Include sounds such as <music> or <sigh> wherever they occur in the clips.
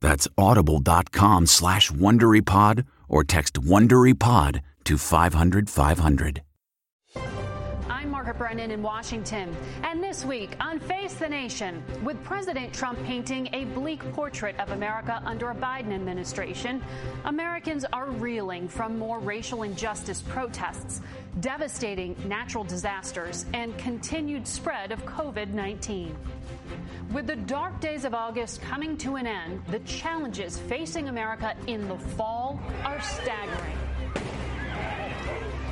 That's audible.com slash WonderyPod or text WonderyPod to 500 500. I'm Margaret Brennan in Washington. And this week on Face the Nation, with President Trump painting a bleak portrait of America under a Biden administration, Americans are reeling from more racial injustice protests, devastating natural disasters, and continued spread of COVID 19. With the dark days of August coming to an end, the challenges facing America in the fall are staggering.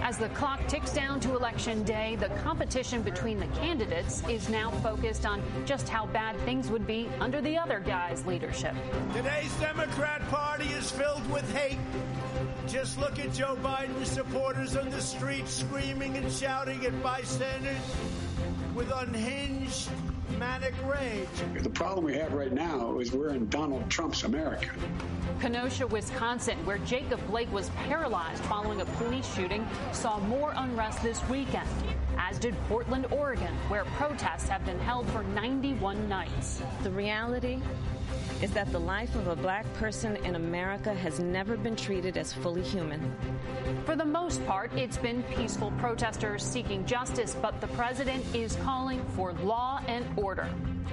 As the clock ticks down to election day, the competition between the candidates is now focused on just how bad things would be under the other guy's leadership. Today's Democrat Party is filled with hate. Just look at Joe Biden's supporters on the street screaming and shouting at bystanders with unhinged manic rage. The problem we have right now is we're in Donald Trump's America. Kenosha, Wisconsin, where Jacob Blake was paralyzed following a police shooting, saw more unrest this weekend, as did Portland, Oregon, where protests have been held for 91 nights. The reality is that the life of a black person in America has never been treated as fully human. For the most part, it's been peaceful protesters seeking justice, but the president is calling for law and order.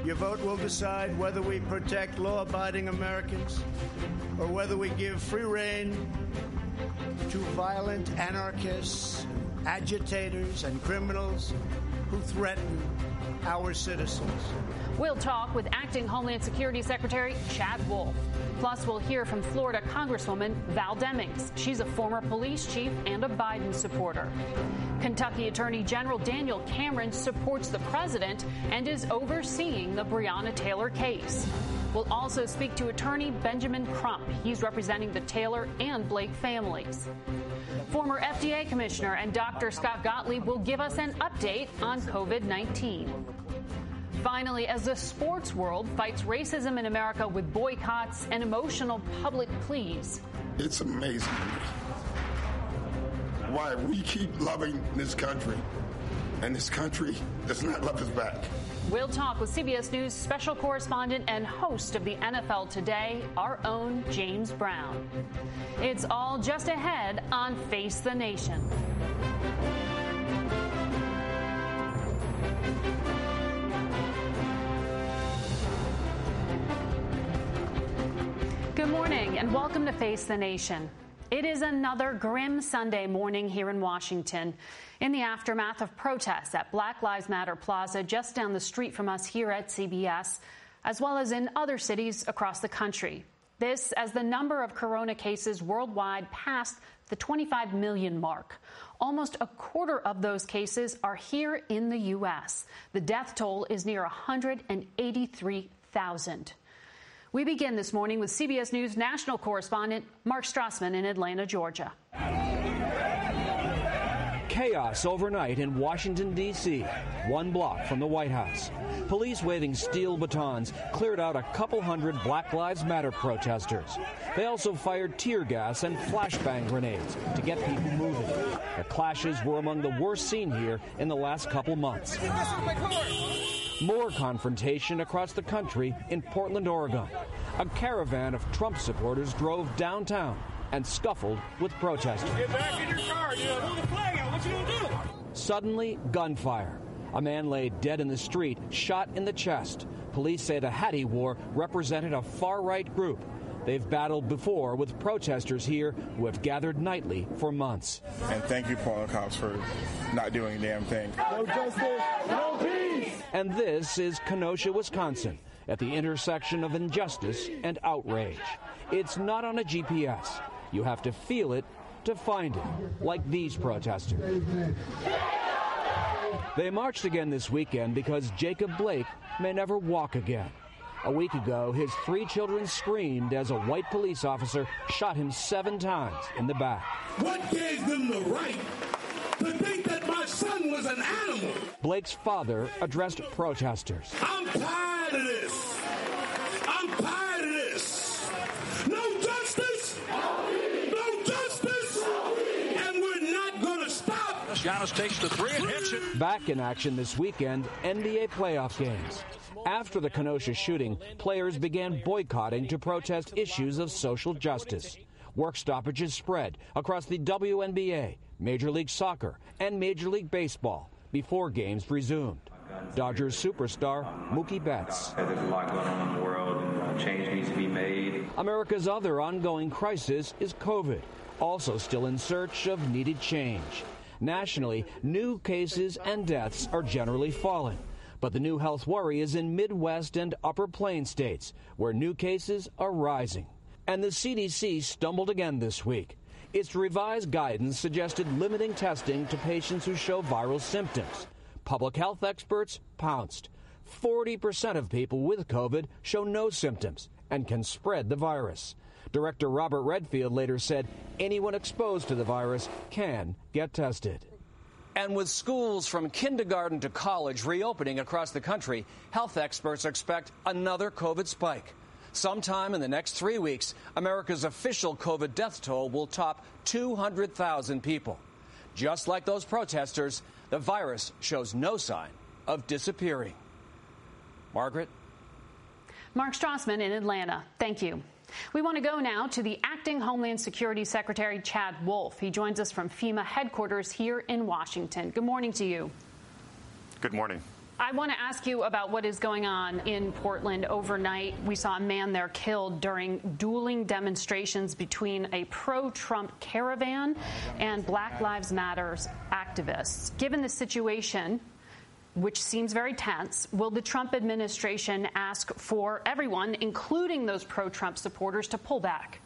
Your vote will decide whether we protect law abiding Americans or whether we give free rein to violent anarchists, agitators, and criminals who threaten our citizens. We'll talk with Acting Homeland Security Secretary Chad Wolf. Plus, we'll hear from Florida Congresswoman Val Demings. She's a former police chief and a Biden supporter. Kentucky Attorney General Daniel Cameron supports the president and is overseeing the Breonna Taylor case. We'll also speak to attorney Benjamin Crump. He's representing the Taylor and Blake families. Former FDA Commissioner and Dr. Scott Gottlieb will give us an update on COVID 19. Finally, as the sports world fights racism in America with boycotts and emotional public pleas. It's amazing why we keep loving this country and this country does not love us back. We'll talk with CBS News special correspondent and host of the NFL Today, our own James Brown. It's all just ahead on Face the Nation. Good morning and welcome to Face the Nation. It is another grim Sunday morning here in Washington in the aftermath of protests at Black Lives Matter Plaza just down the street from us here at CBS, as well as in other cities across the country. This as the number of corona cases worldwide passed the 25 million mark. Almost a quarter of those cases are here in the U.S. The death toll is near 183,000. We begin this morning with CBS News national correspondent Mark Strassmann in Atlanta, Georgia. Chaos overnight in Washington, D.C., one block from the White House. Police waving steel batons cleared out a couple hundred Black Lives Matter protesters. They also fired tear gas and flashbang grenades to get people moving. The clashes were among the worst seen here in the last couple months. More confrontation across the country in Portland, Oregon. A caravan of Trump supporters drove downtown and scuffled with protesters. Get back in your car, dude. Move the flag out. What you gonna do? Suddenly, gunfire. A man lay dead in the street, shot in the chest. Police say the hat he wore represented a far right group. They've battled before with protesters here who have gathered nightly for months. And thank you, Portland cops, for not doing a damn thing. No justice, no peace. And this is Kenosha, Wisconsin, at the intersection of injustice and outrage. It's not on a GPS. You have to feel it to find it, like these protesters. They marched again this weekend because Jacob Blake may never walk again. A week ago, his three children screamed as a white police officer shot him seven times in the back. What gave them the right to think that my son was an animal? Blake's father addressed protesters. I'm tired of this. Giannis takes the three and hits it. Back in action this weekend, NBA playoff games. After the Kenosha shooting, players began boycotting to protest issues of social justice. Work stoppages spread across the WNBA, Major League Soccer, and Major League Baseball before games resumed. Dodgers superstar Mookie Betts. There's a lot going on in the world, and uh, change needs to be made. America's other ongoing crisis is COVID, also still in search of needed change. Nationally, new cases and deaths are generally falling. But the new health worry is in Midwest and Upper Plain states, where new cases are rising. And the CDC stumbled again this week. Its revised guidance suggested limiting testing to patients who show viral symptoms. Public health experts pounced. 40% of people with COVID show no symptoms and can spread the virus. Director Robert Redfield later said anyone exposed to the virus can get tested. And with schools from kindergarten to college reopening across the country, health experts expect another COVID spike. Sometime in the next three weeks, America's official COVID death toll will top 200,000 people. Just like those protesters, the virus shows no sign of disappearing. Margaret? Mark Strassmann in Atlanta. Thank you. We want to go now to the acting Homeland Security Secretary Chad Wolf. He joins us from FEMA headquarters here in Washington. Good morning to you. Good morning. I want to ask you about what is going on in Portland overnight. We saw a man there killed during dueling demonstrations between a pro Trump caravan and Black Lives Matter activists. Given the situation, which seems very tense, will the Trump administration ask for everyone, including those pro Trump supporters, to pull back?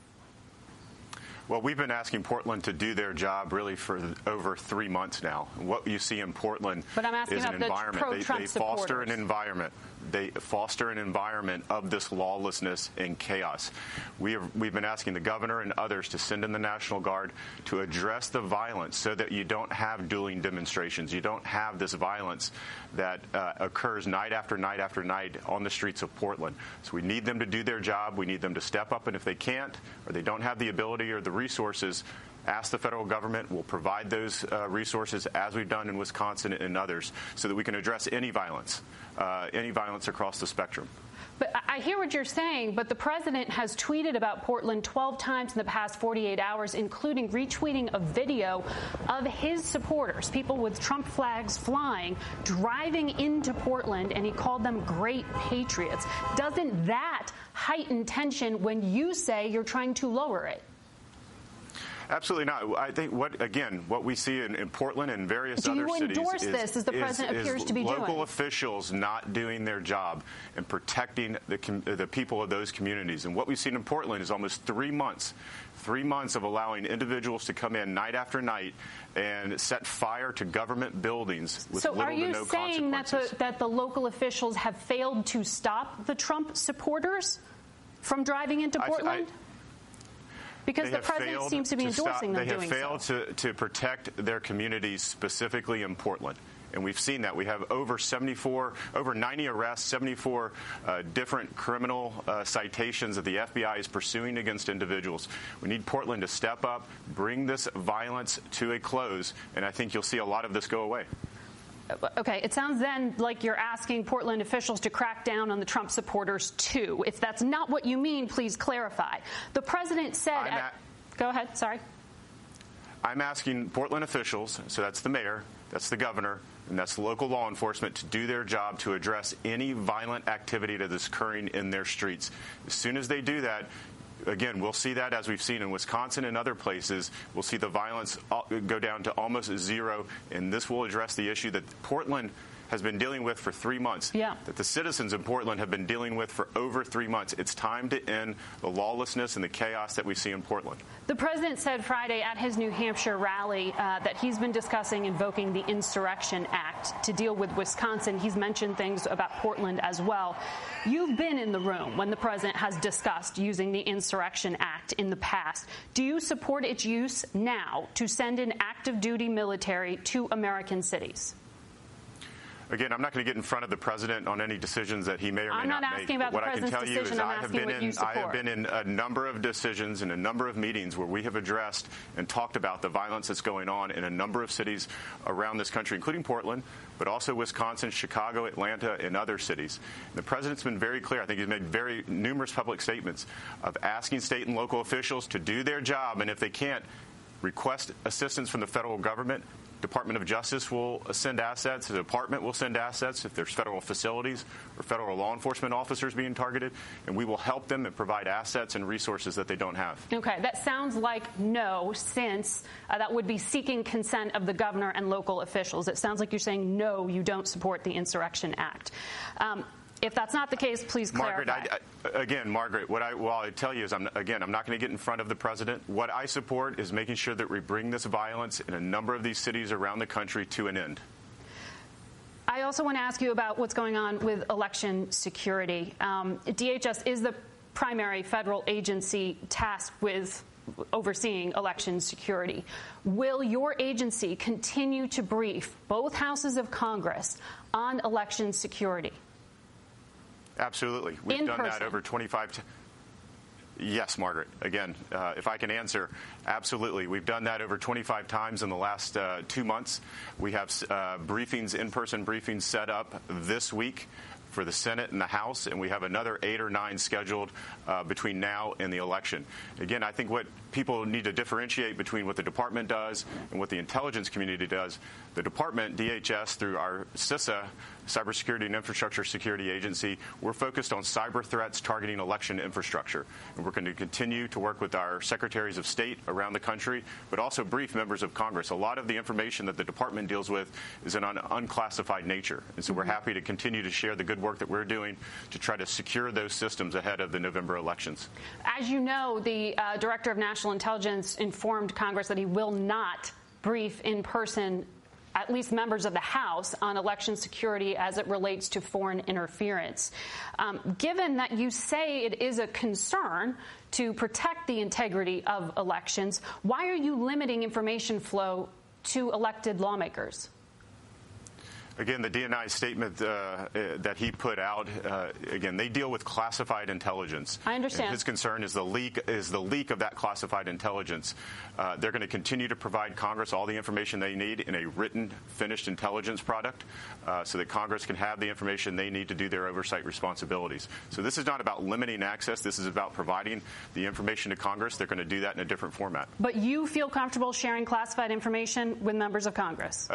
Well, we've been asking Portland to do their job really for over three months now. What you see in Portland is an environment. They, they foster an environment. They foster an environment of this lawlessness and chaos. We have, we've been asking the governor and others to send in the National Guard to address the violence so that you don't have dueling demonstrations. You don't have this violence that uh, occurs night after night after night on the streets of Portland. So we need them to do their job. We need them to step up. And if they can't or they don't have the ability or the resources, ask the federal government. We'll provide those uh, resources as we've done in Wisconsin and others so that we can address any violence, uh, any violence across the spectrum. But I hear what you're saying, but the president has tweeted about Portland 12 times in the past 48 hours, including retweeting a video of his supporters, people with Trump flags flying, driving into Portland, and he called them great patriots. Doesn't that heighten tension when you say you're trying to lower it? Absolutely not. I think what again what we see in, in Portland and various Do other cities endorse is, this as the president is, appears is to be local doing? officials not doing their job and protecting the the people of those communities. And what we've seen in Portland is almost three months, three months of allowing individuals to come in night after night and set fire to government buildings with so little are you saying that the, that the local officials have failed to stop the Trump supporters from driving into I- I- Portland? Because the president seems to be to endorsing stop, them They have failed so. to, to protect their communities, specifically in Portland and we've seen that. We have over 74, over 90 arrests, 74 uh, different criminal uh, citations that the FBI is pursuing against individuals. We need Portland to step up, bring this violence to a close, and I think you'll see a lot of this go away. Okay, it sounds then like you're asking Portland officials to crack down on the Trump supporters too. If that's not what you mean, please clarify. The president said. At, go ahead, sorry. I'm asking Portland officials, so that's the mayor, that's the governor, and that's local law enforcement to do their job to address any violent activity that is occurring in their streets. As soon as they do that, again, we'll see that as we've seen in Wisconsin and other places. We'll see the violence go down to almost zero, and this will address the issue that Portland has been dealing with for three months. Yeah. That the citizens in Portland have been dealing with for over three months. It's time to end the lawlessness and the chaos that we see in Portland. The president said Friday at his New Hampshire rally uh, that he's been discussing invoking the Insurrection Act to deal with Wisconsin. He's mentioned things about Portland as well. You've been in the room when the president has discussed using the Insurrection Act in the past. Do you support its use now to send in active duty military to American cities? Again, I'm not going to get in front of the president on any decisions that he may or may I'm not, not make. asking about what the I can tell you is. I have been in I have been in a number of decisions and a number of meetings where we have addressed and talked about the violence that's going on in a number of cities around this country, including Portland, but also Wisconsin, Chicago, Atlanta, and other cities. And the president's been very clear. I think he's made very numerous public statements of asking state and local officials to do their job, and if they can't, request assistance from the federal government Department of Justice will send assets. The department will send assets if there's federal facilities or federal law enforcement officers being targeted, and we will help them and provide assets and resources that they don't have. Okay, that sounds like no, since uh, that would be seeking consent of the governor and local officials. It sounds like you're saying no, you don't support the Insurrection Act. Um, if that's not the case, please clarify. Margaret, I, again, Margaret, what I, well, I tell you is, I'm, again, I'm not going to get in front of the president. What I support is making sure that we bring this violence in a number of these cities around the country to an end. I also want to ask you about what's going on with election security. Um, DHS is the primary federal agency tasked with overseeing election security. Will your agency continue to brief both houses of Congress on election security? Absolutely. We've In done person. that over 25 times. Yes, Margaret. Again, uh, if I can answer, absolutely. We've done that over 25 times in the last uh, two months. We have uh, briefings, in person briefings set up this week for the Senate and the House, and we have another eight or nine scheduled uh, between now and the election. Again, I think what people need to differentiate between what the department does and what the intelligence community does. The department, DHS, through our CISA, Cybersecurity and Infrastructure Security Agency, we're focused on cyber threats targeting election infrastructure. And we're going to continue to work with our secretaries of state around the country, but also brief members of Congress. A lot of the information that the department deals with is an un- unclassified nature. And so we're happy to continue to share the good work that we're doing to try to secure those systems ahead of the November elections. As you know, the uh, Director of National Intelligence informed Congress that he will not brief in person at least members of the House on election security as it relates to foreign interference. Um, given that you say it is a concern to protect the integrity of elections, why are you limiting information flow to elected lawmakers? Again, the DNI statement uh, uh, that he put out, uh, again, they deal with classified intelligence. I understand. And his concern is the leak is the leak of that classified intelligence. Uh, they're going to continue to provide Congress all the information they need in a written, finished intelligence product, uh, so that Congress can have the information they need to do their oversight responsibilities. So this is not about limiting access. This is about providing the information to Congress. They're going to do that in a different format. But you feel comfortable sharing classified information with members of Congress?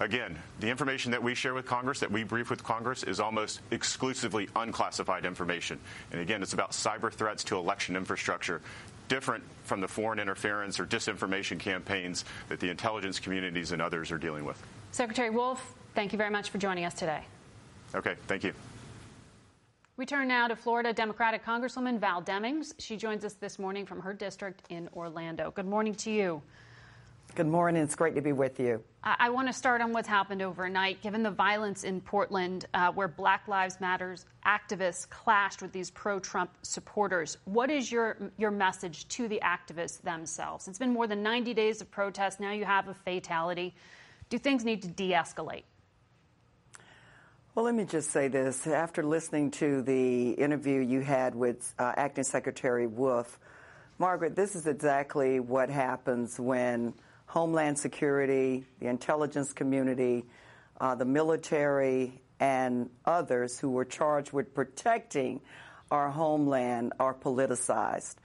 Again, the information that we share with Congress, that we brief with Congress, is almost exclusively unclassified information. And again, it's about cyber threats to election infrastructure, different from the foreign interference or disinformation campaigns that the intelligence communities and others are dealing with. Secretary Wolf, thank you very much for joining us today. Okay, thank you. We turn now to Florida Democratic Congresswoman Val Demings. She joins us this morning from her district in Orlando. Good morning to you. Good morning. It's great to be with you. I want to start on what's happened overnight. Given the violence in Portland, uh, where Black Lives Matters activists clashed with these pro-Trump supporters, what is your your message to the activists themselves? It's been more than 90 days of protest. Now you have a fatality. Do things need to de-escalate? Well, let me just say this. After listening to the interview you had with uh, Acting Secretary Wolf, Margaret, this is exactly what happens when Homeland Security, the intelligence community, uh, the military, and others who were charged with protecting our homeland are politicized.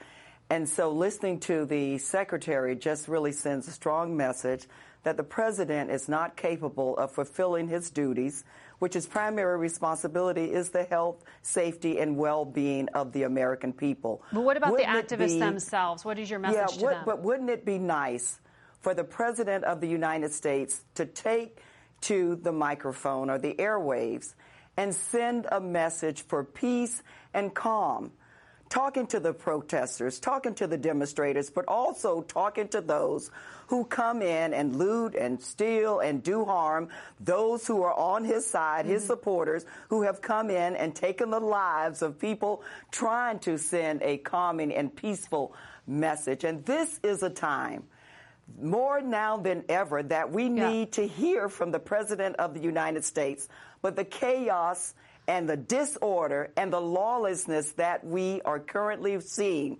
And so listening to the secretary just really sends a strong message that the president is not capable of fulfilling his duties, which his primary responsibility is the health, safety, and well-being of the American people. But what about wouldn't the activists be, themselves? What is your message yeah, to them? But wouldn't it be nice for the President of the United States to take to the microphone or the airwaves and send a message for peace and calm, talking to the protesters, talking to the demonstrators, but also talking to those who come in and loot and steal and do harm, those who are on his side, his mm-hmm. supporters, who have come in and taken the lives of people trying to send a calming and peaceful message. And this is a time more now than ever that we yeah. need to hear from the President of the United States. But the chaos and the disorder and the lawlessness that we are currently seeing.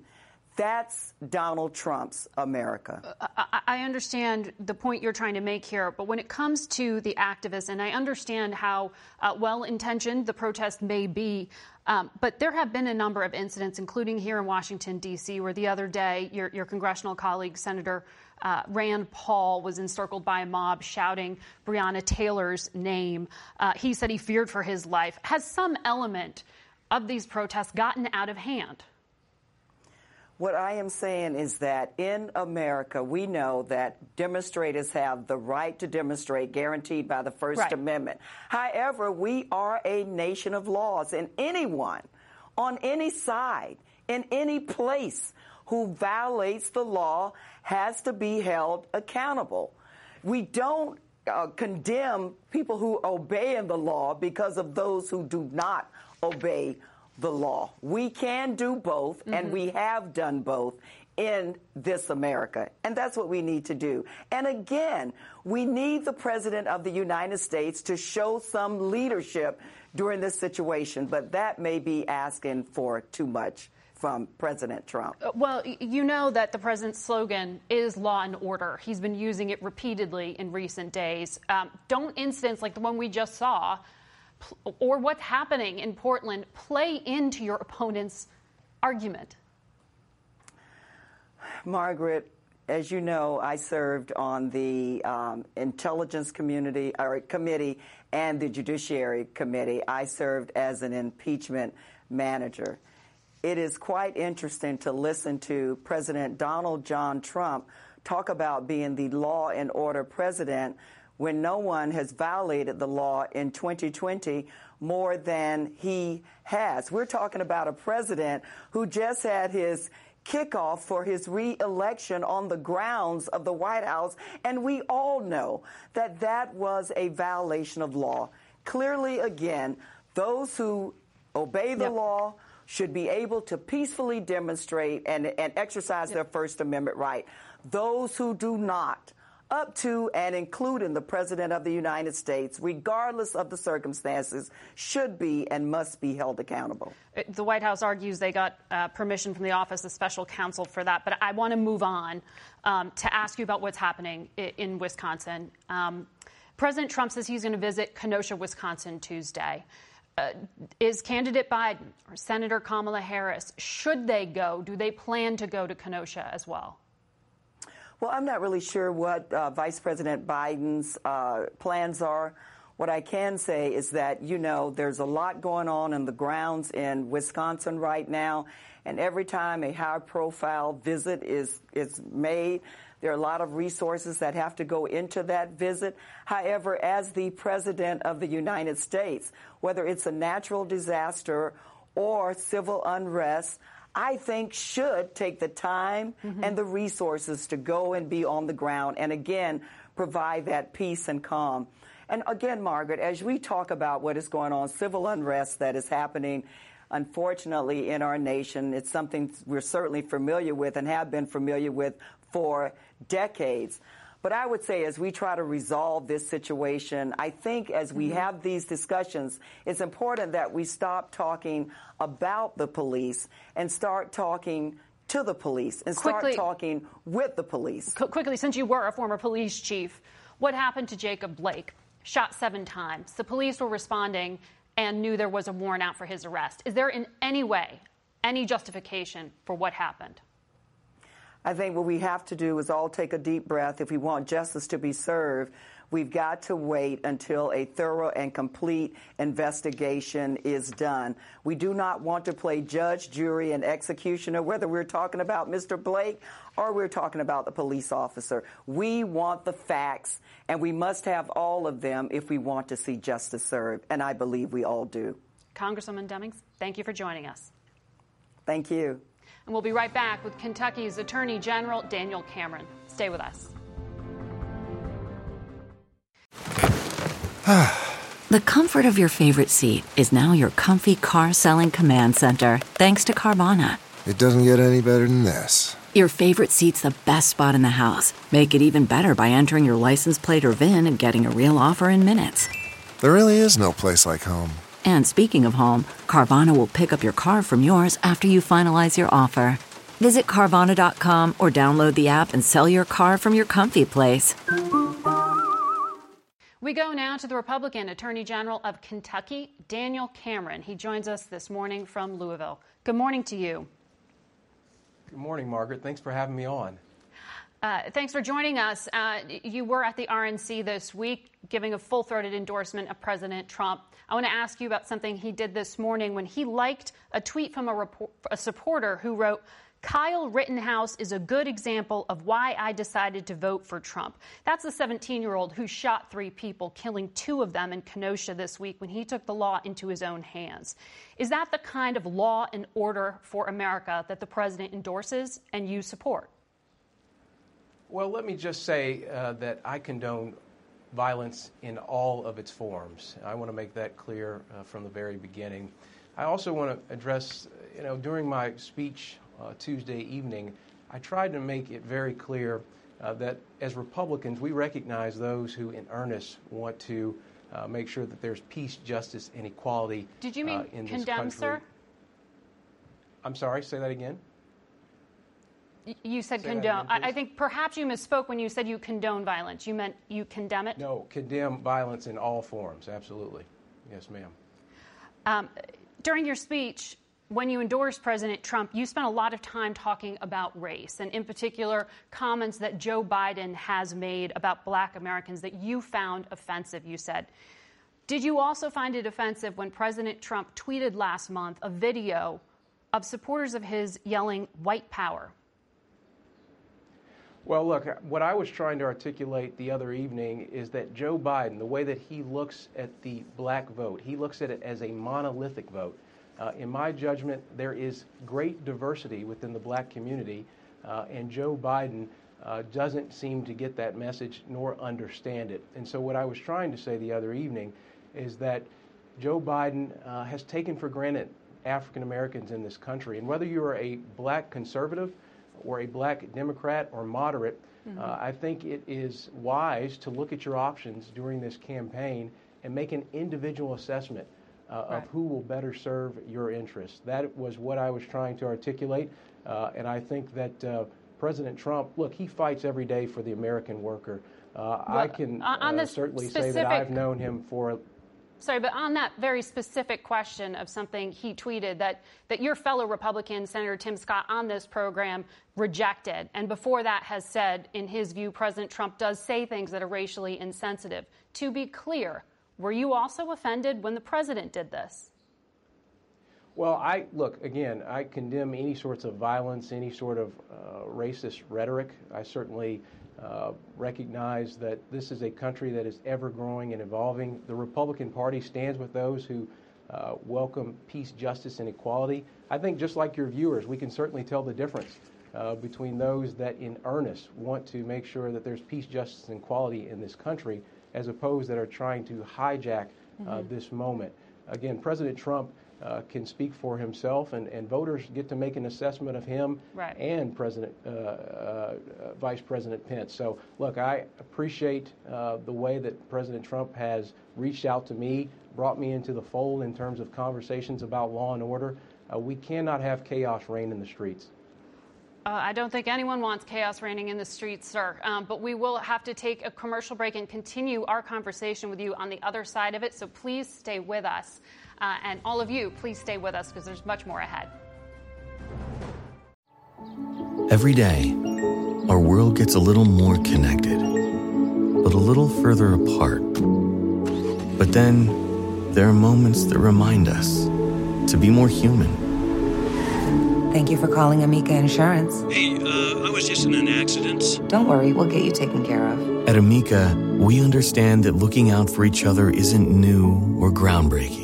That's Donald Trump's America. I, I understand the point you're trying to make here, but when it comes to the activists, and I understand how uh, well intentioned the protest may be, um, but there have been a number of incidents, including here in Washington, D.C., where the other day your, your congressional colleague, Senator uh, Rand Paul was encircled by a mob shouting Breonna Taylor's name. Uh, he said he feared for his life. Has some element of these protests gotten out of hand? What I am saying is that in America, we know that demonstrators have the right to demonstrate guaranteed by the First right. Amendment. However, we are a nation of laws, and anyone on any side, in any place, who violates the law has to be held accountable. We don't uh, condemn people who obey the law because of those who do not obey the law. We can do both, mm-hmm. and we have done both in this America. And that's what we need to do. And again, we need the President of the United States to show some leadership during this situation, but that may be asking for too much from President Trump? Uh, well, you know that the president's slogan is law and order. He's been using it repeatedly in recent days. Um, don't incidents like the one we just saw or what's happening in Portland play into your opponent's argument? Margaret, as you know, I served on the um, Intelligence Community or Committee and the Judiciary Committee. I served as an impeachment manager it is quite interesting to listen to President Donald John Trump talk about being the law and order president when no one has violated the law in 2020 more than he has. We're talking about a president who just had his kickoff for his reelection on the grounds of the White House, and we all know that that was a violation of law. Clearly, again, those who obey the yep. law, should be able to peacefully demonstrate and, and exercise yep. their First Amendment right. Those who do not, up to and including the President of the United States, regardless of the circumstances, should be and must be held accountable. Uh, the White House argues they got uh, permission from the Office of Special Counsel for that, but I want to move on um, to ask you about what's happening in, in Wisconsin. Um, President Trump says he's going to visit Kenosha, Wisconsin Tuesday uh, is candidate Biden or Senator Kamala Harris, should they go? Do they plan to go to Kenosha as well? Well, I'm not really sure what uh, Vice President Biden's uh, plans are. What I can say is that, you know, there's a lot going on in the grounds in Wisconsin right now. And every time a high profile visit is, is made, there are a lot of resources that have to go into that visit. However, as the President of the United States, whether it's a natural disaster or civil unrest, I think should take the time mm-hmm. and the resources to go and be on the ground and again provide that peace and calm. And again, Margaret, as we talk about what is going on, civil unrest that is happening, unfortunately, in our nation, it's something we're certainly familiar with and have been familiar with for decades. But I would say as we try to resolve this situation, I think as we mm-hmm. have these discussions, it's important that we stop talking about the police and start talking to the police and start quickly, talking with the police. Quickly, since you were a former police chief, what happened to Jacob Blake? Shot seven times. The police were responding and knew there was a warrant out for his arrest. Is there in any way any justification for what happened? I think what we have to do is all take a deep breath if we want justice to be served. We've got to wait until a thorough and complete investigation is done. We do not want to play judge, jury, and executioner, whether we're talking about Mr. Blake or we're talking about the police officer. We want the facts, and we must have all of them if we want to see justice served, and I believe we all do. Congresswoman Demings, thank you for joining us. Thank you. And we'll be right back with Kentucky's Attorney General Daniel Cameron. Stay with us. <sighs> the comfort of your favorite seat is now your comfy car selling command center, thanks to Carvana. It doesn't get any better than this. Your favorite seat's the best spot in the house. Make it even better by entering your license plate or VIN and getting a real offer in minutes. There really is no place like home. And speaking of home, Carvana will pick up your car from yours after you finalize your offer. Visit Carvana.com or download the app and sell your car from your comfy place. We go now to the Republican Attorney General of Kentucky, Daniel Cameron. He joins us this morning from Louisville. Good morning to you. Good morning, Margaret. Thanks for having me on. Uh, thanks for joining us. Uh, you were at the RNC this week giving a full throated endorsement of President Trump. I want to ask you about something he did this morning when he liked a tweet from a, report, a supporter who wrote, Kyle Rittenhouse is a good example of why I decided to vote for Trump. That's the 17 year old who shot three people, killing two of them in Kenosha this week when he took the law into his own hands. Is that the kind of law and order for America that the president endorses and you support? Well, let me just say uh, that I condone violence in all of its forms. I want to make that clear uh, from the very beginning. I also want to address, you know, during my speech uh, Tuesday evening, I tried to make it very clear uh, that as Republicans, we recognize those who, in earnest, want to uh, make sure that there's peace, justice, and equality. Did you mean uh, in condemn, sir? I'm sorry. Say that again. You said Say condone. Again, I think perhaps you misspoke when you said you condone violence. You meant you condemn it? No, condemn violence in all forms, absolutely. Yes, ma'am. Um, during your speech, when you endorsed President Trump, you spent a lot of time talking about race, and in particular, comments that Joe Biden has made about black Americans that you found offensive, you said. Did you also find it offensive when President Trump tweeted last month a video of supporters of his yelling, white power? Well, look, what I was trying to articulate the other evening is that Joe Biden, the way that he looks at the black vote, he looks at it as a monolithic vote. Uh, in my judgment, there is great diversity within the black community, uh, and Joe Biden uh, doesn't seem to get that message nor understand it. And so, what I was trying to say the other evening is that Joe Biden uh, has taken for granted African Americans in this country. And whether you're a black conservative, or a black Democrat or moderate, mm-hmm. uh, I think it is wise to look at your options during this campaign and make an individual assessment uh, right. of who will better serve your interests. That was what I was trying to articulate, uh, and I think that uh, President Trump, look, he fights every day for the American worker. Uh, well, I can uh, certainly say that I've known him for Sorry, but on that very specific question of something he tweeted that, that your fellow Republican, Senator Tim Scott, on this program rejected, and before that has said, in his view, President Trump does say things that are racially insensitive. To be clear, were you also offended when the president did this? Well, I look again. I condemn any sorts of violence, any sort of uh, racist rhetoric. I certainly recognize that this is a country that is ever growing and evolving. The Republican Party stands with those who uh, welcome peace, justice, and equality. I think just like your viewers, we can certainly tell the difference uh, between those that in earnest want to make sure that there's peace, justice, and equality in this country, as opposed that are trying to hijack uh, mm-hmm. this moment. Again, President Trump uh, can speak for himself, and, and voters get to make an assessment of him right. and President uh, uh, Vice President Pence. So, look, I appreciate uh, the way that President Trump has reached out to me, brought me into the fold in terms of conversations about law and order. Uh, we cannot have chaos reign in the streets. Uh, I don't think anyone wants chaos reigning in the streets, sir. Um, but we will have to take a commercial break and continue our conversation with you on the other side of it. So please stay with us. Uh, and all of you, please stay with us because there's much more ahead. Every day, our world gets a little more connected, but a little further apart. But then, there are moments that remind us to be more human Thank you for calling Amica Insurance. Hey, uh, I was just in an accident. Don't worry, we'll get you taken care of. At Amica, we understand that looking out for each other isn't new or groundbreaking.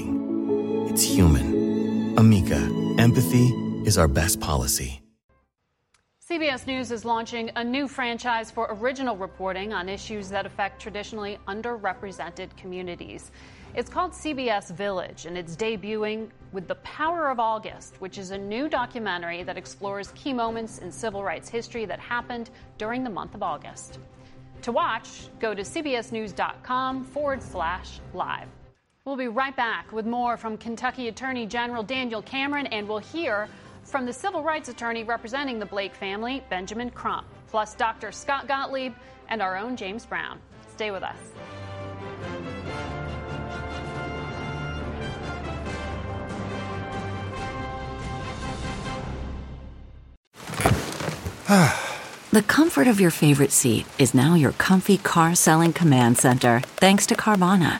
It's human. Amica, empathy is our best policy. CBS News is launching a new franchise for original reporting on issues that affect traditionally underrepresented communities. It's called CBS Village, and it's debuting with The Power of August, which is a new documentary that explores key moments in civil rights history that happened during the month of August. To watch, go to cbsnews.com forward slash live. We'll be right back with more from Kentucky Attorney General Daniel Cameron, and we'll hear from the civil rights attorney representing the Blake family, Benjamin Crump, plus Dr. Scott Gottlieb and our own James Brown. Stay with us. <sighs> the comfort of your favorite seat is now your comfy car selling command center, thanks to Carvana.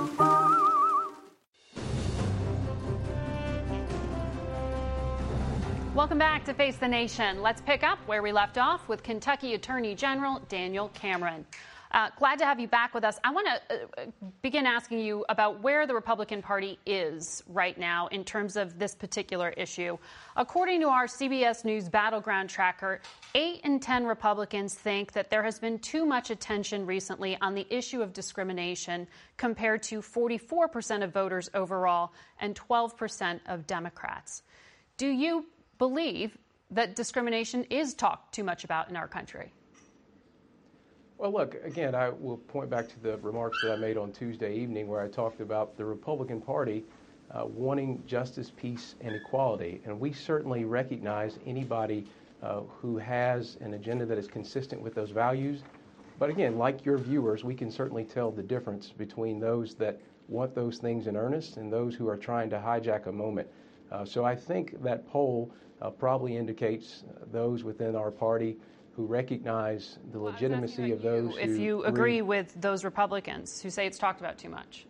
Welcome back to Face the Nation. Let's pick up where we left off with Kentucky Attorney General Daniel Cameron. Uh, glad to have you back with us. I want to uh, begin asking you about where the Republican Party is right now in terms of this particular issue. According to our CBS News Battleground Tracker, 8 in 10 Republicans think that there has been too much attention recently on the issue of discrimination compared to 44% of voters overall and 12% of Democrats. Do you believe that discrimination is talked too much about in our country? Well, look, again, I will point back to the remarks that I made on Tuesday evening where I talked about the Republican Party uh, wanting justice, peace, and equality. And we certainly recognize anybody uh, who has an agenda that is consistent with those values. But again, like your viewers, we can certainly tell the difference between those that want those things in earnest and those who are trying to hijack a moment. Uh, so I think that poll probably indicates those within our party who recognize the well, legitimacy of those. If you agree with those Republicans who say it's talked about too much.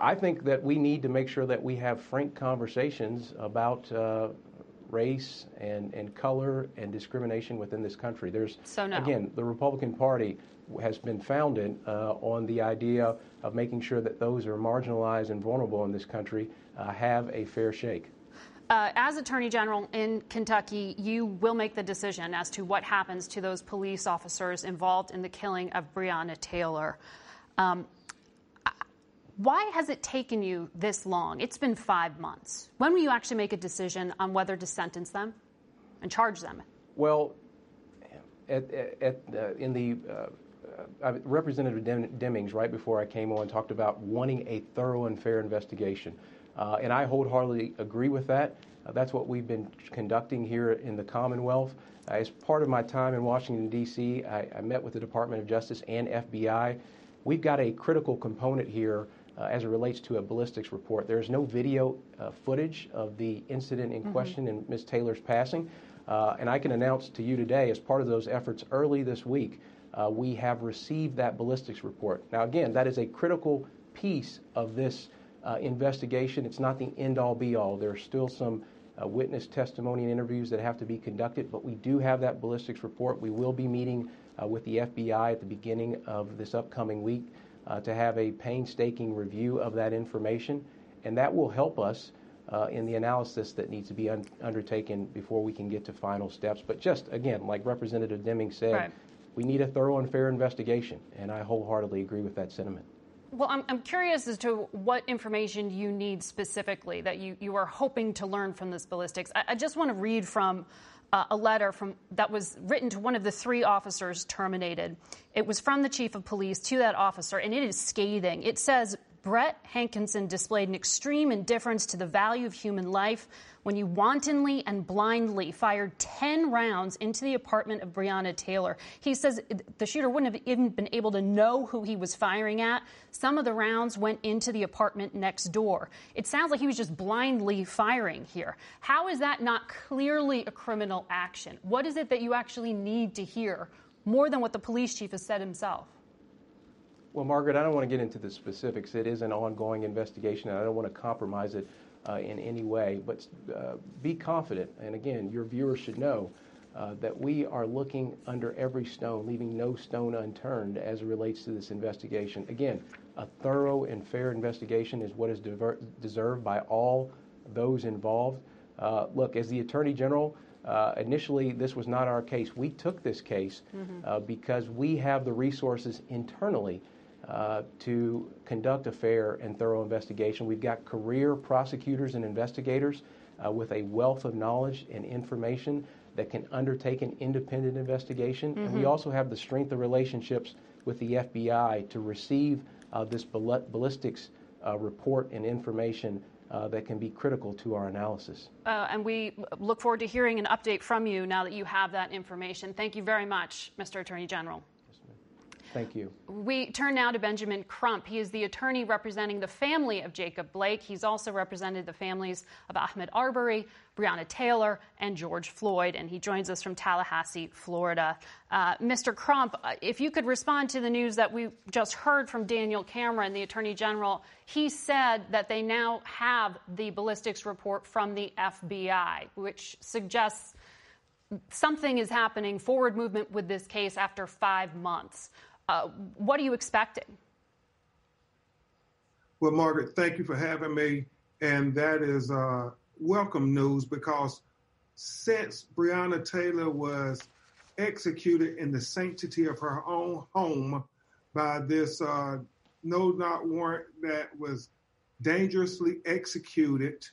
I think that we need to make sure that we have frank conversations about uh, race and, and color and discrimination within this country. There's so no. again, the Republican Party has been founded uh, on the idea of making sure that those who are marginalized and vulnerable in this country uh, have a fair shake. Uh, as Attorney General in Kentucky, you will make the decision as to what happens to those police officers involved in the killing of Breonna Taylor. Um, why has it taken you this long? It's been five months. When will you actually make a decision on whether to sentence them and charge them? Well, at, at, uh, in the uh, uh, Representative Demings, right before I came on, talked about wanting a thorough and fair investigation. Uh, and I wholeheartedly agree with that. Uh, that's what we've been conducting here in the Commonwealth. Uh, as part of my time in Washington, D.C., I, I, met with the Department of Justice and FBI. We've got a critical component here uh, as it relates to a ballistics report. There is no video uh, footage of the incident in mm-hmm. question in Ms. Taylor's passing. Uh, and I can announce to you today, as part of those efforts early this week, we have received that ballistics report. Now, again, that is a critical piece of this investigation. It's not the end all be all. There's still some uh, witness testimony and interviews that have to be conducted, but we do have that ballistics report. We will be meeting uh, with the FBI at the beginning of this upcoming week uh, to have a painstaking review of that information, and that will help us. Uh, in the analysis that needs to be un- undertaken before we can get to final steps. But just again, like Representative Deming said, right. we need a thorough and fair investigation, and I wholeheartedly agree with that sentiment. Well, I'm, I'm curious as to what information you need specifically that you, you are hoping to learn from this ballistics. I, I just want to read from uh, a letter from that was written to one of the three officers terminated. It was from the chief of police to that officer, and it is scathing. It says Brett Hankison displayed an extreme indifference to the value of human life when you wantonly and blindly fired 10 rounds into the apartment of Breonna Taylor. He says the shooter wouldn't have even been able to know who he was firing at. Some of the rounds went into the apartment next door. It sounds like he was just blindly firing here. How is that not clearly a criminal action? What is it that you actually need to hear more than what the police chief has said himself? Well, Margaret, I don't want to get into the specifics. It is an ongoing investigation, and I don't want to compromise it uh, in any way. But uh, be confident, and again, your viewers should know uh, that we are looking under every stone, leaving no stone unturned as it relates to this investigation. Again, a thorough and fair investigation is what is dever- deserved by all those involved. Uh, look, as the Attorney General, uh, initially, this was not our case. We took this case mm-hmm. uh, because we have the resources internally uh, to conduct a fair and thorough investigation. We've got career prosecutors and investigators uh, with a wealth of knowledge and information that can undertake an independent investigation. Mm-hmm. And we mm-hmm. also have the strength of relationships with the FBI to receive uh, this ball- ballistics uh, report and information uh, that can be critical to our analysis. Uh, and we look forward to hearing an update from you now that you have that information. Thank you very much, Mr. Attorney General. Thank you. We turn now to Benjamin Crump. He is the attorney representing the family of Jacob Blake. He's also represented the families of Ahmaud Arbery, Breonna Taylor, and George Floyd, and he joins us from Tallahassee, Florida. Uh, Mr. Crump, uh, if you could respond to the news that we just heard from Daniel Cameron, the Attorney General, he said that they now have the ballistics report from the FBI, which suggests something is happening, forward movement with this case after five months. Uh, what are you expecting? Well, Margaret, thank you for having me. And that is uh, welcome news because since Breonna Taylor was executed in the sanctity of her own home by this uh, no knock warrant that was dangerously executed,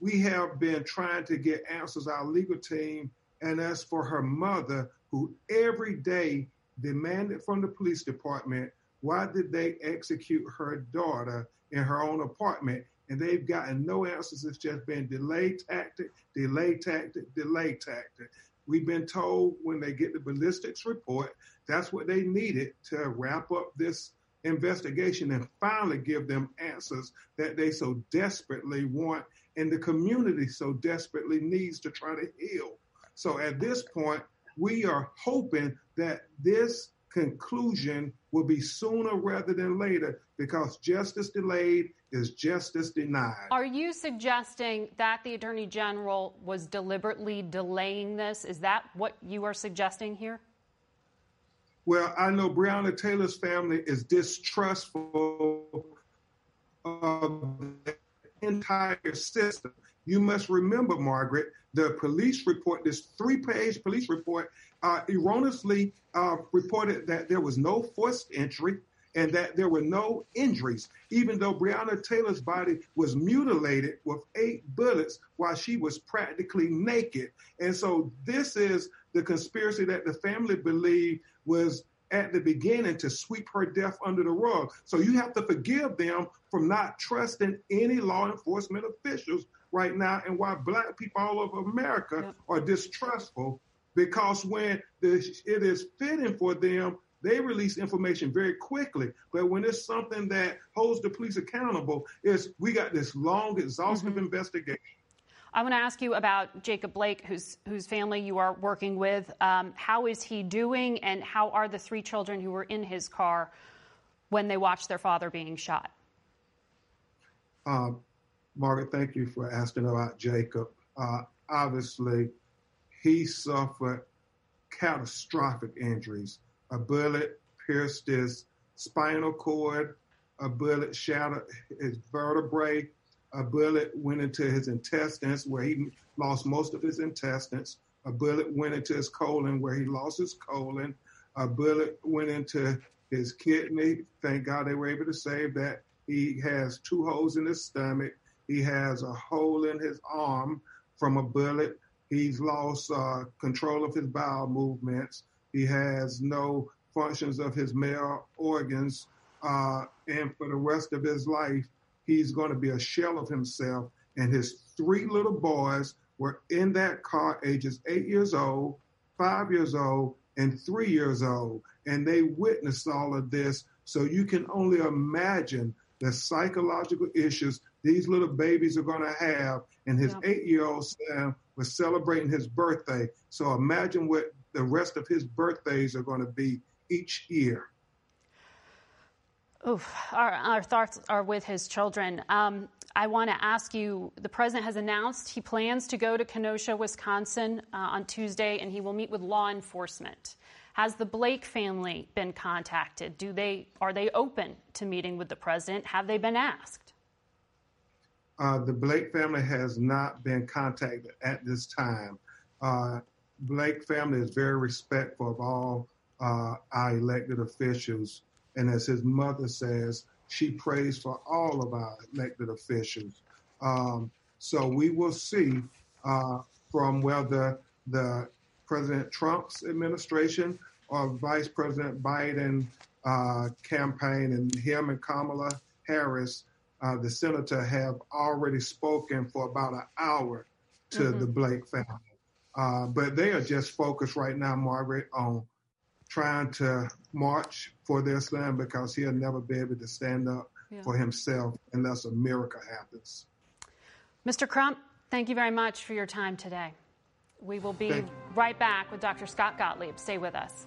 we have been trying to get answers, our legal team, and as for her mother, who every day demanded from the police department why did they execute her daughter in her own apartment? And they've gotten no answers. It's just been delay tactic delay tactic delay tactic. We've been told when they get the ballistics report that's what they needed to wrap up this investigation and finally give them answers that they so desperately want and the community so desperately needs to try to heal. So at this point we are hoping that this conclusion will be sooner rather than later because justice delayed is justice denied. Are you suggesting that the Attorney General was deliberately delaying this? Is that what you are suggesting here? Well, I know Breonna Taylor's family is distrustful of the entire system. You must remember, Margaret, the police report, this three page police report, uh, erroneously uh, reported that there was no forced entry and that there were no injuries, even though Breonna Taylor's body was mutilated with eight bullets while she was practically naked. And so this is the conspiracy that the family believed was at the beginning to sweep her death under the rug. So you have to forgive them from not trusting any law enforcement officials right now and why black people all over America yep. are distrustful because when the, it is fitting for them, they release information very quickly. But when it's something that holds the police accountable, is we got this long, exhaustive mm-hmm. investigation. I want to ask you about Jacob Blake, whose whose family you are working with. Um, how is he doing, and how are the three children who were in his car when they watched their father being shot? Uh, Margaret, thank you for asking about Jacob. Uh, obviously, he suffered catastrophic injuries. A bullet pierced his spinal cord, a bullet shattered his vertebrae, a bullet went into his intestines where he lost most of his intestines. A bullet went into his colon where he lost his colon. A bullet went into his kidney. Thank God they were able to save that. He has two holes in his stomach. He has a hole in his arm from a bullet. He's lost uh, control of his bowel movements. He has no functions of his male organs. Uh, and for the rest of his life, he's going to be a shell of himself. And his three little boys were in that car, ages eight years old, five years old, and three years old. And they witnessed all of this. So you can only imagine the psychological issues these little babies are going to have. And his eight year old son was celebrating his birthday. So imagine what the rest of his birthdays are going to be each year. Oof, our, our thoughts are with his children. Um, I want to ask you the president has announced he plans to go to Kenosha, Wisconsin uh, on Tuesday, and he will meet with law enforcement. Has the Blake family been contacted? Do they are they open to meeting with the president? Have they been asked? Uh, the Blake family has not been contacted at this time. Uh, Blake family is very respectful of all uh, our elected officials, and as his mother says, she prays for all of our elected officials. Um, so we will see uh, from whether the President Trump's administration or Vice President Biden uh, campaign and him and Kamala Harris, uh, the senator, have already spoken for about an hour to mm-hmm. the Blake family. Uh, but they are just focused right now, Margaret, on trying to march for their son because he'll never be able to stand up yeah. for himself unless a miracle happens. Mr. Crump, thank you very much for your time today. We will be right back with Dr. Scott Gottlieb. Stay with us.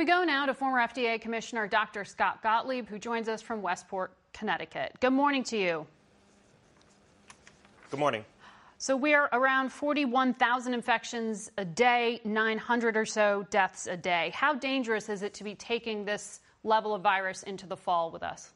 We go now to former FDA Commissioner Dr. Scott Gottlieb, who joins us from Westport, Connecticut. Good morning to you. Good morning. So we're around 41,000 infections a day, 900 or so deaths a day. How dangerous is it to be taking this level of virus into the fall with us?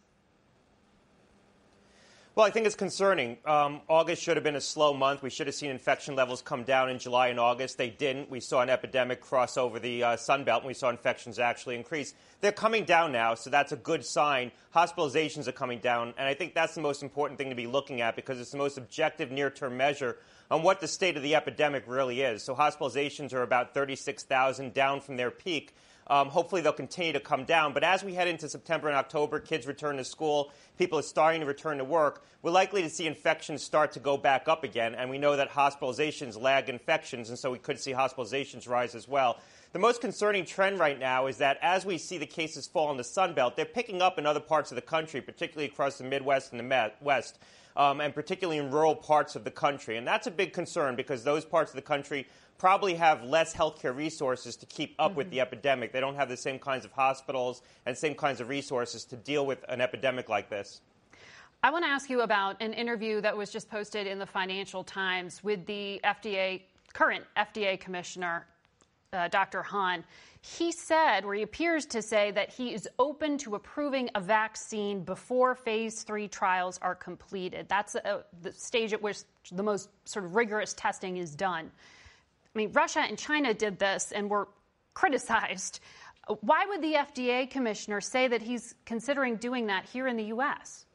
Well, I think it's concerning. Um, August should have been a slow month. We should have seen infection levels come down in July and August. They didn't. We saw an epidemic cross over the uh, Sun Belt, and we saw infections actually increase. They're coming down now, so that's a good sign. Hospitalizations are coming down, and I think that's the most important thing to be looking at because it's the most objective near term measure on what the state of the epidemic really is. So, hospitalizations are about 36,000, down from their peak. Um, hopefully, they'll continue to come down. But as we head into September and October, kids return to school, people are starting to return to work, we're likely to see infections start to go back up again. And we know that hospitalizations lag infections, and so we could see hospitalizations rise as well. The most concerning trend right now is that as we see the cases fall in the Sun Belt, they're picking up in other parts of the country, particularly across the Midwest and the West. Um, and particularly in rural parts of the country. And that's a big concern because those parts of the country probably have less healthcare resources to keep up mm-hmm. with the epidemic. They don't have the same kinds of hospitals and same kinds of resources to deal with an epidemic like this. I want to ask you about an interview that was just posted in the Financial Times with the FDA current FDA commissioner, uh, Dr. Hahn. He said, or he appears to say, that he is open to approving a vaccine before phase three trials are completed. That's uh, the stage at which the most sort of rigorous testing is done. I mean, Russia and China did this and were criticized. Why would the FDA commissioner say that he's considering doing that here in the U.S.?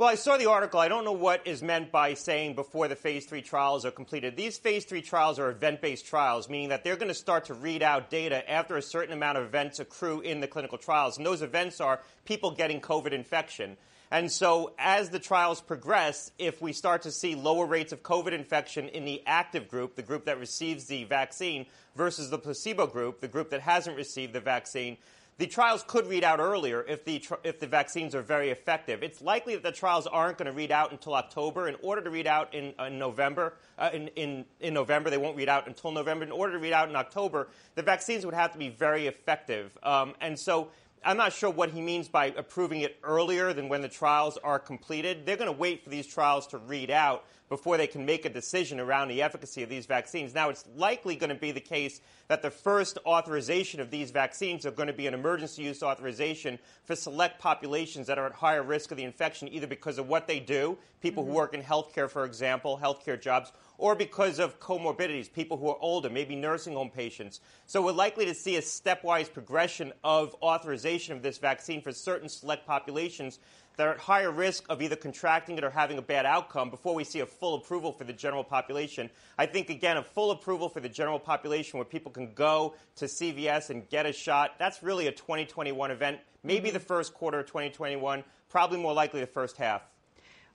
Well, I saw the article. I don't know what is meant by saying before the phase three trials are completed. These phase three trials are event based trials, meaning that they're going to start to read out data after a certain amount of events accrue in the clinical trials. And those events are people getting COVID infection. And so, as the trials progress, if we start to see lower rates of COVID infection in the active group, the group that receives the vaccine, versus the placebo group, the group that hasn't received the vaccine, the trials could read out earlier if the, if the vaccines are very effective. It's likely that the trials aren't going to read out until October. In order to read out in, in November, uh, in, in, in November, they won't read out until November. In order to read out in October, the vaccines would have to be very effective. Um, and so I'm not sure what he means by approving it earlier than when the trials are completed. They're going to wait for these trials to read out before they can make a decision around the efficacy of these vaccines. Now, it's likely going to be the case that the first authorization of these vaccines are going to be an emergency use authorization for select populations that are at higher risk of the infection, either because of what they do, people mm-hmm. who work in healthcare, for example, healthcare jobs, or because of comorbidities, people who are older, maybe nursing home patients. So we're likely to see a stepwise progression of authorization of this vaccine for certain select populations that are at higher risk of either contracting it or having a bad outcome before we see a full approval for the general population. I think, again, a full approval for the general population where people can go to CVS and get a shot, that's really a 2021 event, maybe mm-hmm. the first quarter of 2021, probably more likely the first half.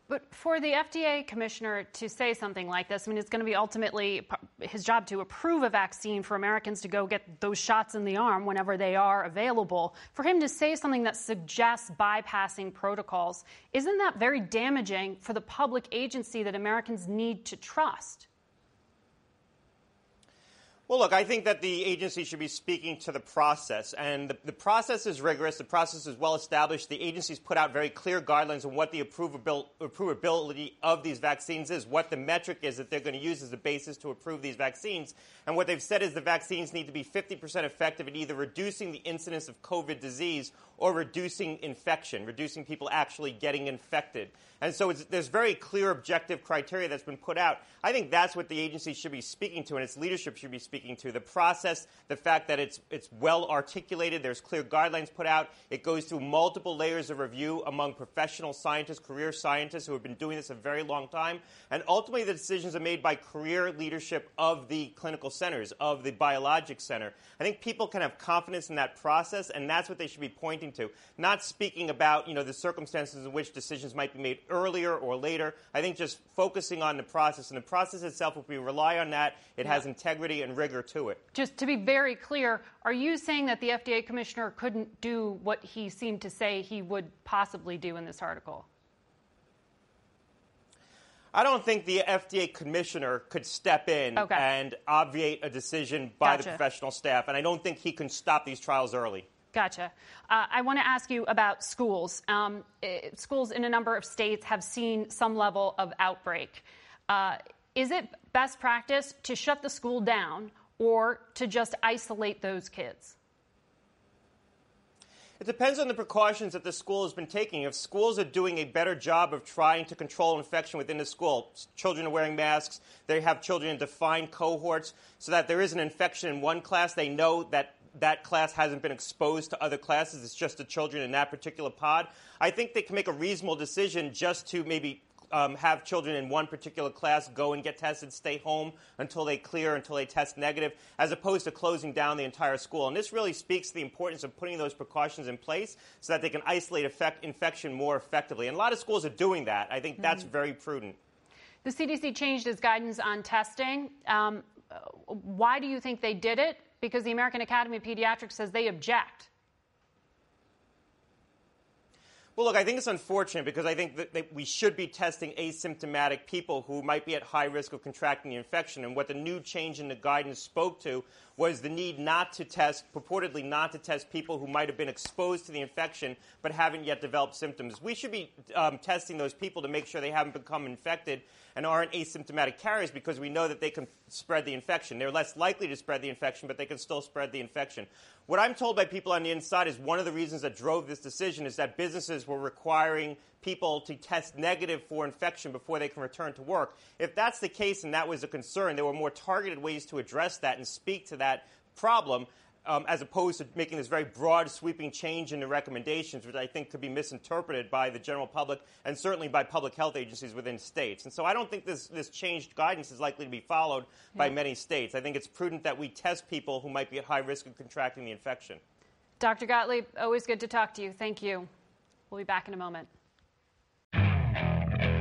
But for the FDA commissioner to say something like this, I mean, it's going to be ultimately his job to approve a vaccine for Americans to go get those shots in the arm whenever they are available. For him to say something that suggests bypassing protocols, isn't that very damaging for the public agency that Americans need to trust? Well, look, I think that the agency should be speaking to the process. And the, the, process is rigorous. The process is well established. The agency's put out very clear guidelines on what the approvability of these vaccines is, what the metric is that they're going to use as a basis to approve these vaccines. And what they've said is the vaccines need to be 50% effective at either reducing the incidence of COVID disease or reducing infection, reducing people actually getting infected. And so there's very clear objective criteria that's been put out. I think that's what the agency should be speaking to and its leadership should be speaking to. The process, the fact that it's, it's well articulated, there's clear guidelines put out, it goes through multiple layers of review among professional scientists, career scientists who have been doing this a very long time. And ultimately, the decisions are made by career leadership of the clinical centers, of the biologic center. I think people can have confidence in that process, and that's what they should be pointing to. Not speaking about, you know, the circumstances in which decisions might be made earlier or later. I think just focusing on the process. And the process itself, if we rely on that, it yeah. has integrity and rigor to it. Just to be very clear, are you saying that the FDA commissioner couldn't do what he seemed to say he would possibly do in this article? I don't think the FDA commissioner could step in okay. and obviate a decision by gotcha. the professional staff, and I don't think he can stop these trials early. Gotcha. Uh, I want to ask you about schools. Um, eh, schools in a number of states have seen some level of outbreak. Uh, is it best practice to shut the school down or to just isolate those kids? It depends on the precautions that the school has been taking. If schools are doing a better job of trying to control infection within the school, children are wearing masks, they have children in defined cohorts, so that there is an infection in one class, they know that that class hasn't been exposed to other classes, it's just the children in that particular pod. I think they can make a reasonable decision just to maybe um, have children in one particular class go and get tested, stay home until they clear, until they test negative, as opposed to closing down the entire school. And this really speaks to the importance of putting those precautions in place so that they can isolate effect, infection more effectively. And a lot of schools are doing that. I think that's mm-hmm. very prudent. The CDC changed its guidance on testing. Um, why do you think they did it? Because the American Academy of Pediatrics says they object. Well, look, I think it's unfortunate because I think that, that, we should be testing asymptomatic people who might be at high risk of contracting the infection. And what the new change in the guidance spoke to was the need not to test, purportedly not to test people who might have been exposed to the infection but haven't yet developed symptoms. We should be um, testing those people to make sure they haven't become infected and aren't asymptomatic carriers because we know that they can spread the infection. They're less likely to spread the infection, but they can still spread the infection. What I'm told by people on the inside is one of the reasons that drove this decision is that businesses were requiring people to test negative for infection before they can return to work. If that's the case and that was a concern, there were more targeted ways to address that and speak to that problem um, as opposed to making this very broad, sweeping change in the recommendations, which I think could be misinterpreted by the general public and certainly by public health agencies within states. And so I don't think this, this changed guidance is likely to be followed by many states. I think it's prudent that we test people who might be at high risk of contracting the infection. Dr. Gottlieb, always good to talk to you. Thank you. We'll be back in a moment.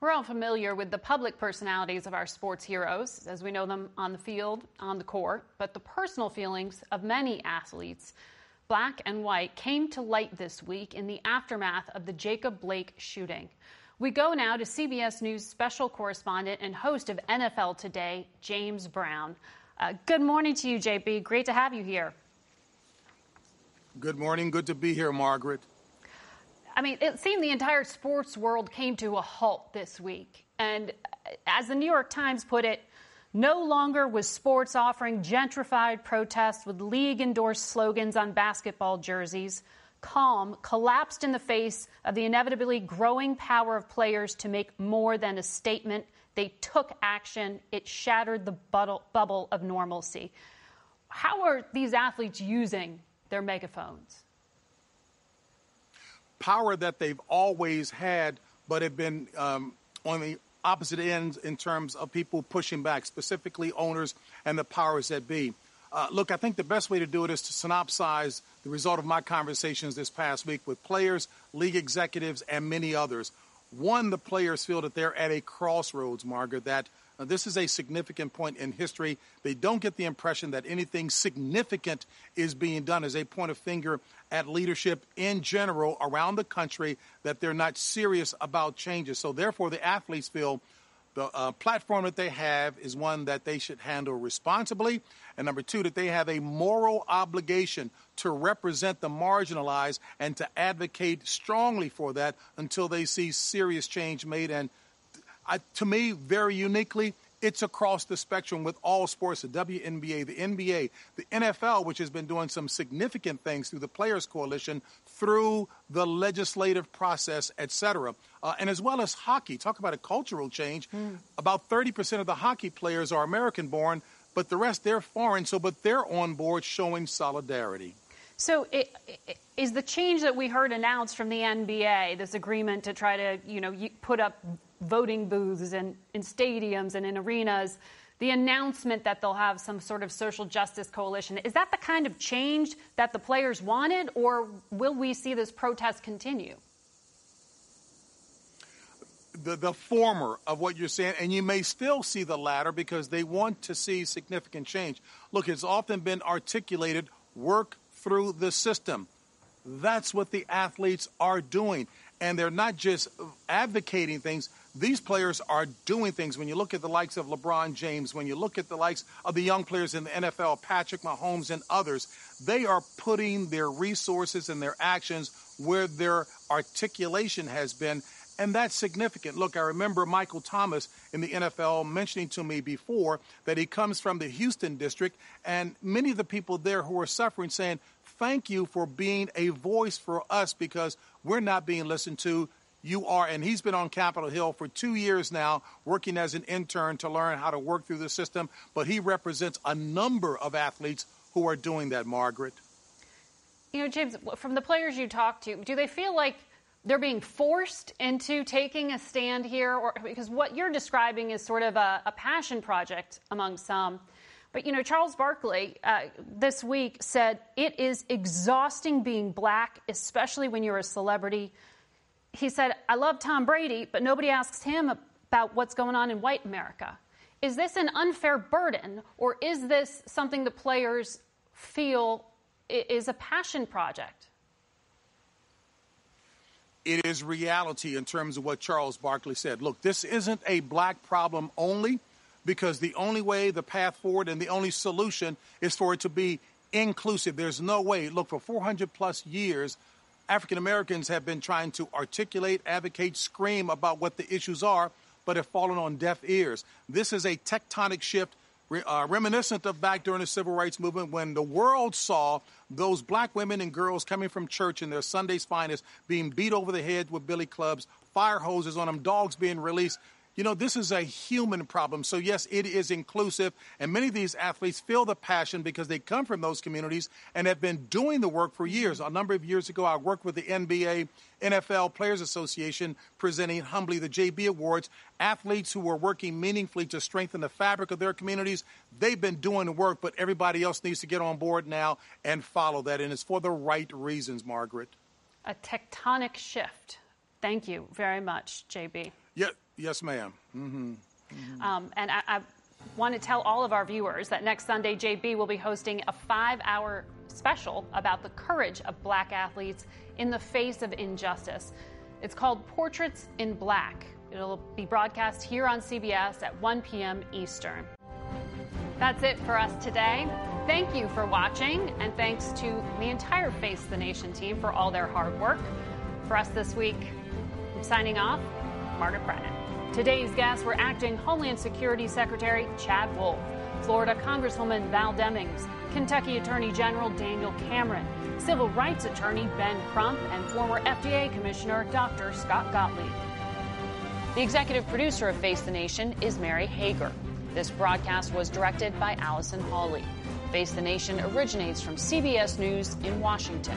We're all familiar with the public personalities of our sports heroes, as we know them on the field, on the court, but the personal feelings of many athletes, black and white, came to light this week in the aftermath of the Jacob Blake shooting. We go now to CBS News special correspondent and host of NFL Today, James Brown. Uh, good morning to you, JB. Great to have you here. Good morning. Good to be here, Margaret. I mean, it seemed the entire sports world came to a halt this week. And as the New York Times put it, no longer was sports offering gentrified protests with league endorsed slogans on basketball jerseys. Calm collapsed in the face of the inevitably growing power of players to make more than a statement they took action. It shattered the bubble of normalcy. How are these athletes using their megaphones? Power that they've always had, but have been um, on the opposite ends in terms of people pushing back, specifically owners and the powers that be. Uh, look, I think the best way to do it is to synopsize the result of my conversations this past week with players, league executives, and many others. One, the players feel that they're at a crossroads, Margaret, that uh, this is a significant point in history. They don't get the impression that anything significant is being done as they point a finger at leadership in general around the country that they're not serious about changes. So, therefore, the athletes feel the uh, platform that they have is one that they should handle responsibly. And number two, that they have a moral obligation to represent the marginalized and to advocate strongly for that until they see serious change made. And I, to me, very uniquely, it's across the spectrum with all sports the WNBA, the NBA, the NFL, which has been doing some significant things through the Players Coalition, through the legislative process, et cetera. Uh, and as well as hockey. Talk about a cultural change. Mm. About 30% of the hockey players are American born, but the rest, they're foreign. So, but they're on board showing solidarity. So, it, it, is the change that we heard announced from the NBA, this agreement to try to, you know, put up voting booths and in stadiums and in arenas, the announcement that they'll have some sort of social justice coalition, is that the kind of change that the players wanted, or will we see this protest continue? The, the former of what you're saying, and you may still see the latter because they want to see significant change. Look, it's often been articulated work through the system. That's what the athletes are doing. And they're not just advocating things, these players are doing things. When you look at the likes of LeBron James, when you look at the likes of the young players in the NFL, Patrick Mahomes and others, they are putting their resources and their actions where their articulation has been. And that's significant. Look, I remember Michael Thomas in the NFL mentioning to me before that he comes from the Houston district, and many of the people there who are suffering saying, Thank you for being a voice for us because we're not being listened to. You are, and he's been on Capitol Hill for two years now, working as an intern to learn how to work through the system. But he represents a number of athletes who are doing that, Margaret. You know, James, from the players you talk to, do they feel like they're being forced into taking a stand here, or because what you're describing is sort of a, a passion project among some. But you know, Charles Barkley uh, this week said it is exhausting being black, especially when you're a celebrity. He said, "I love Tom Brady, but nobody asks him about what's going on in white America." Is this an unfair burden, or is this something the players feel is a passion project? it is reality in terms of what Charles Barkley said. Look, this isn't a black problem only because the only way, the path forward, and the only solution is for it to be inclusive. There's no way. Look, for 400 plus years, African Americans have been trying to articulate, advocate, scream about what the issues are, but have fallen on deaf ears. This is a tectonic shift uh, reminiscent of back during the civil rights movement when the world saw those black women and girls coming from church in their Sunday's finest being beat over the head with billy clubs, fire hoses on them, dogs being released. You know, this is a human problem. So, yes, it is inclusive. And many of these athletes feel the passion because they come from those communities and have been doing the work for years. A number of years ago, I worked with the NBA, NFL Players Association, presenting humbly the JB Awards. Athletes who were working meaningfully to strengthen the fabric of their communities, they've been doing the work, but everybody else needs to get on board now and follow that. And it's for the right reasons, Margaret. A tectonic shift. Thank you very much, JB. Yeah, Yes, madam mm-hmm. mm-hmm. um, and I, I want to tell all of our viewers that next Sunday, JB will be hosting a five hour special about the courage of black athletes in the face of injustice. It's called Portraits in Black. It'll be broadcast here on CBS at 1 p.m. Eastern. That's it for us today. Thank you for watching, and thanks to the entire Face the Nation team for all their hard work. For us this week, I'm signing off, Margaret Brennan. Today's guests were acting Homeland Security Secretary Chad Wolf, Florida Congresswoman Val Demings, Kentucky Attorney General Daniel Cameron, Civil Rights Attorney Ben Crump, and former FDA Commissioner Dr. Scott Gottlieb. The executive producer of Face the Nation is Mary Hager. This broadcast was directed by Allison Hawley. Face the Nation originates from CBS News in Washington.